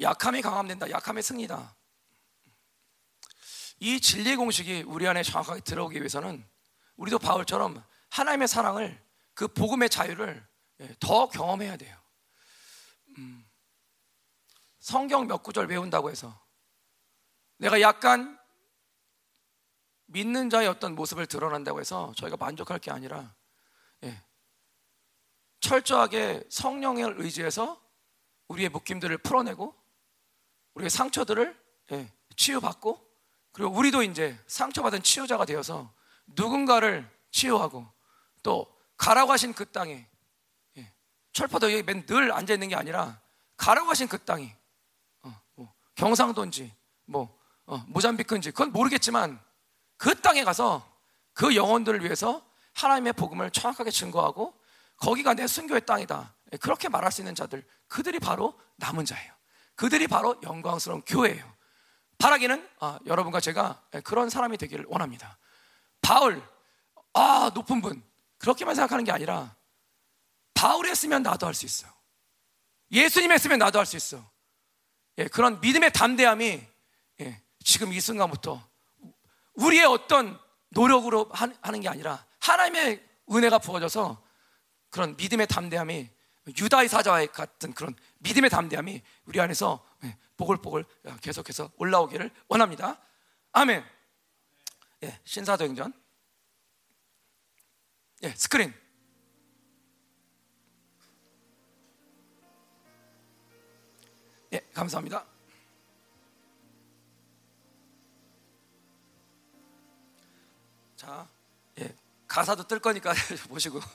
약함이 강함된다. 약함의 승리다. 이 진리의 공식이 우리 안에 정확하게 들어오기 위해서는 우리도 바울처럼 하나님의 사랑을 그 복음의 자유를 예, 더 경험해야 돼요. 음, 성경 몇 구절 외운다고 해서 내가 약간 믿는 자의 어떤 모습을 드러난다고 해서 저희가 만족할 게 아니라 예, 철저하게 성령을 의지해서 우리의 묶임들을 풀어내고 우리의 상처들을 예, 치유받고 그리고 우리도 이제 상처받은 치유자가 되어서 누군가를 치유하고 또 가라고 하신 그 땅에 예, 철파도 여기 맨 늘 앉아 있는 게 아니라 가라고 하신 그 땅이 어, 뭐 경상도인지 뭐 어, 모잠비크인지 그건 모르겠지만 그 땅에 가서 그 영혼들을 위해서 하나님의 복음을 정확하게 증거하고 거기가 내 순교의 땅이다. 예, 그렇게 말할 수 있는 자들 그들이 바로 남은 자예요. 그들이 바로 영광스러운 교회예요. 바라기는 아, 여러분과 제가 그런 사람이 되기를 원합니다. 바울, 아 높은 분 그렇게만 생각하는 게 아니라 바울 했으면 나도 할 수 있어. 예수님 했으면 나도 할 수 있어. 예, 그런 믿음의 담대함이 예, 지금 이 순간부터 우리의 어떤 노력으로 하는 게 아니라 하나님의 은혜가 부어져서 그런 믿음의 담대함이 유다의 사자와 같은 그런 믿음의 담대함이 우리 안에서 예, 보글보글 계속해서 올라오기를 원합니다. 아멘. 예, 신사도행전. 예, 스크린. 예, 감사합니다. 자, 예, 가사도 뜰 거니까 보시고.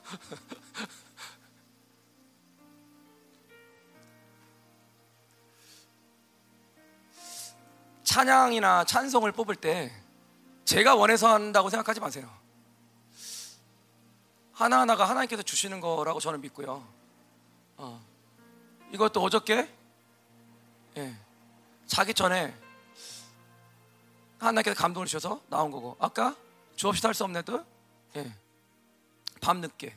찬양이나 찬송을 뽑을 때 제가 원해서 한다고 생각하지 마세요. 하나하나가 하나님께서 주시는 거라고 저는 믿고요. 어. 이것도 어저께 예. 자기 전에 하나님께서 감동을 주셔서 나온 거고 아까 주없이 할수 없는 애들 예. 밤 늦게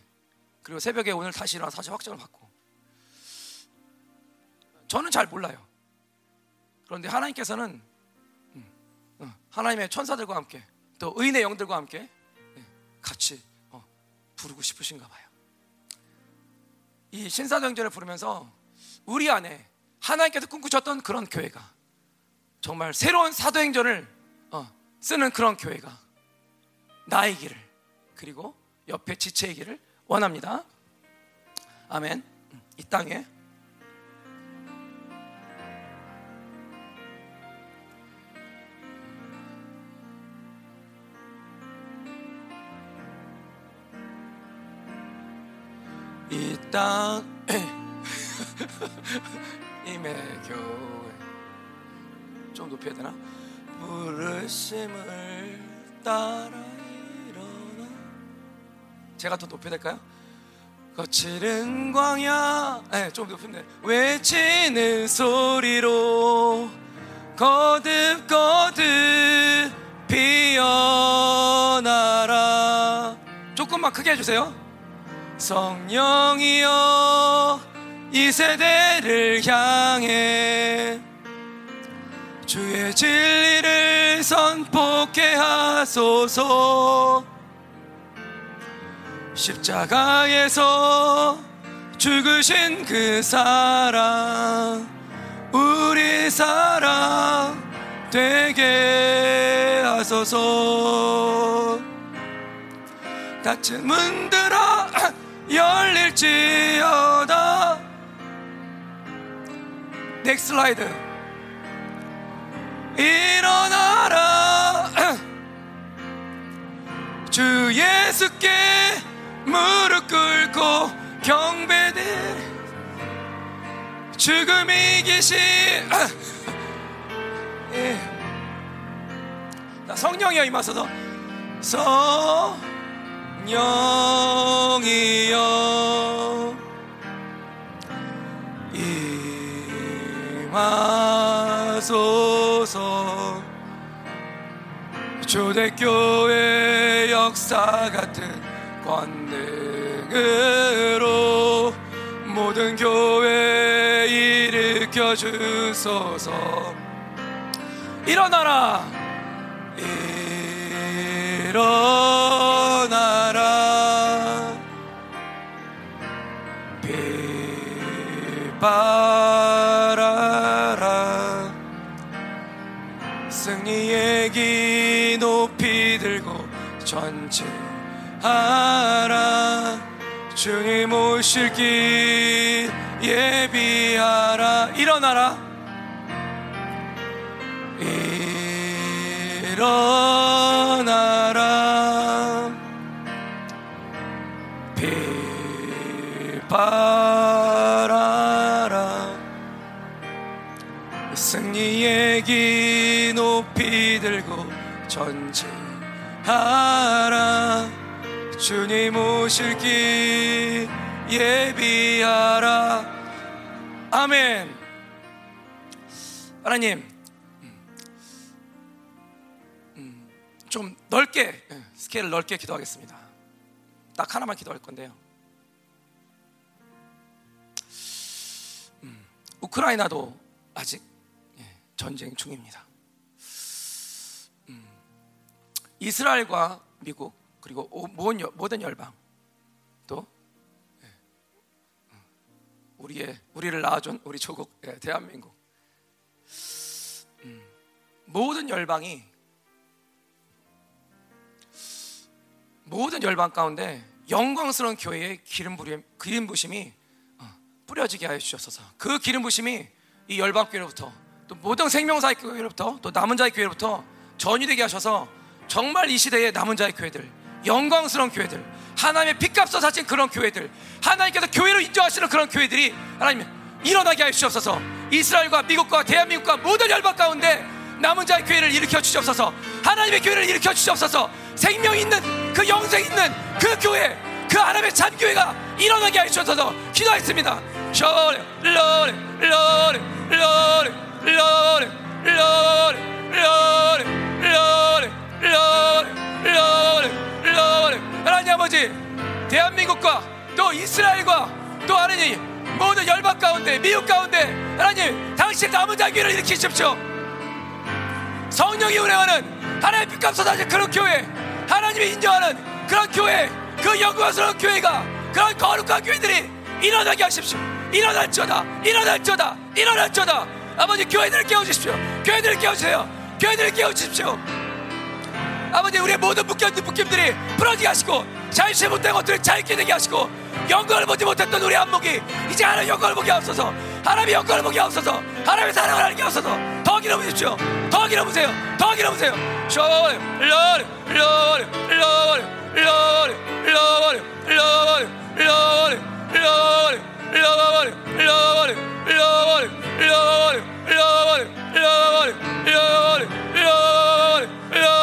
그리고 새벽에 오늘 다시 일어나 사실 확정을 받고 저는 잘 몰라요. 그런데 하나님께서는 어, 하나님의 천사들과 함께 또 의인의 영들과 함께 예, 같이 어, 부르고 싶으신가 봐요. 이 신사도행전을 부르면서 우리 안에 하나님께서 꿈꾸셨던 그런 교회가 정말 새로운 사도행전을 어, 쓰는 그런 교회가 나의 길을 그리고 옆에 지체의 길을 원합니다. 아멘. 음, 이 땅에 이땅 임의 교회 좀 높여야 되나? 부르심을 따라 일어나 제가 더 높여야 될까요? 거칠은 광야 네, 좀 높은데. 외치는 소리로 거듭 거듭 피어나라. 조금만 크게 해주세요. 성령이여 이 세대를 향해 주의 진리를 선포케 하소서 십자가에서 죽으신 그 사랑 우리 사랑 되게 하소서. 닫힌 문들아 열릴지어다. 넥스 슬라이드 일어나라. 주 예수께 무릎 꿇고 경배들 죽음 이기신 예. 성령이여 임하소서. 성령이여. 임하소서. 초대교회 역사 같은 권능으로 모든 교회 일으켜 주소서. 일어나라! 일어나라! 비바 전진하라 주님 오실 길 예비하라. 일어나라. 일어나라. 비바라라. 승리의 기 높이 들고 전진하라 주님 오실 길 예비하라 아멘 하나님 좀 넓게 예, 스케일을 넓게 기도하겠습니다. 딱 하나만 기도할 건데요. 음, 우크라이나도 아직 예, 전쟁 중입니다. 음, 이스라엘과 미국 그리고 모든 열방 또 예, 음, 우리의 우리를 낳아준 우리 조국 대한민국. 모든 열방이 모든 열방 가운데 영광스러운 교회의 기름 부림, 기름 부심이 어, 뿌려지게 하여 주셔서. 그 기름 부심이 이 열방 교회로부터 또 모든 생명사의 교회로부터 또 남은 자의 교회로부터 전이되게 하셔서 정말 이 시대의 남은 자의 교회들 영광스러운 교회들 하나님의 핏값을 사신 그런 교회들 하나님께서 교회로 인정하시는 그런 교회들이 하나님 일어나게 하여 주옵소서 이스라엘과 미국과 대한민국과 모든 열방 가운데 남은 자의 교회를 일으켜 주시옵소서. 하나님의 교회를 일으켜 주시옵소서. 생명 있는 그 영생 있는 그 교회 그 하나님의 참 교회가 일어나게 하셔서 기도했습니다. 쇼리 로리 로리 로리 로리 로리 로리 로리 로리 로리 하나님 아버지 대한민국과 또 이스라엘과 또 하나님 모든 열방 가운데 미국 가운데 하나님 당신 남은 자기를 일으키십시오. 성령이 운행하는 하나님의 빛감 쏟아진 그런 교회 하나님이 인정하는 그런 교회 그 영광스러운 교회가 그런 거룩한 교회들이 일어나게 하십시오. 일어날지어다 일어날지어다 일어날지어다. 아버지 교회들을 깨워주십시오. 교회들을 깨워주세요. 교회들을 깨워주십시오 아버지 우리의 모든 묶여있는 묶임들이 풀어지게 하시고 자유치 못된 것들을 자유케 되게 하시고 영광을 보지 못했던 우리 안목이 이제 하나님 영광을 보게 하옵소서 하나님의 영광을 보게 하옵소서 하나님 사랑을 하는 게 없어서 더 길어보십시오 더 길어보세요 더 길어보세요 쇼리 러리 러리 러리 러리 러리 러리 러리 러리 러리 러리 러리 러리 러리 러리 러리 러리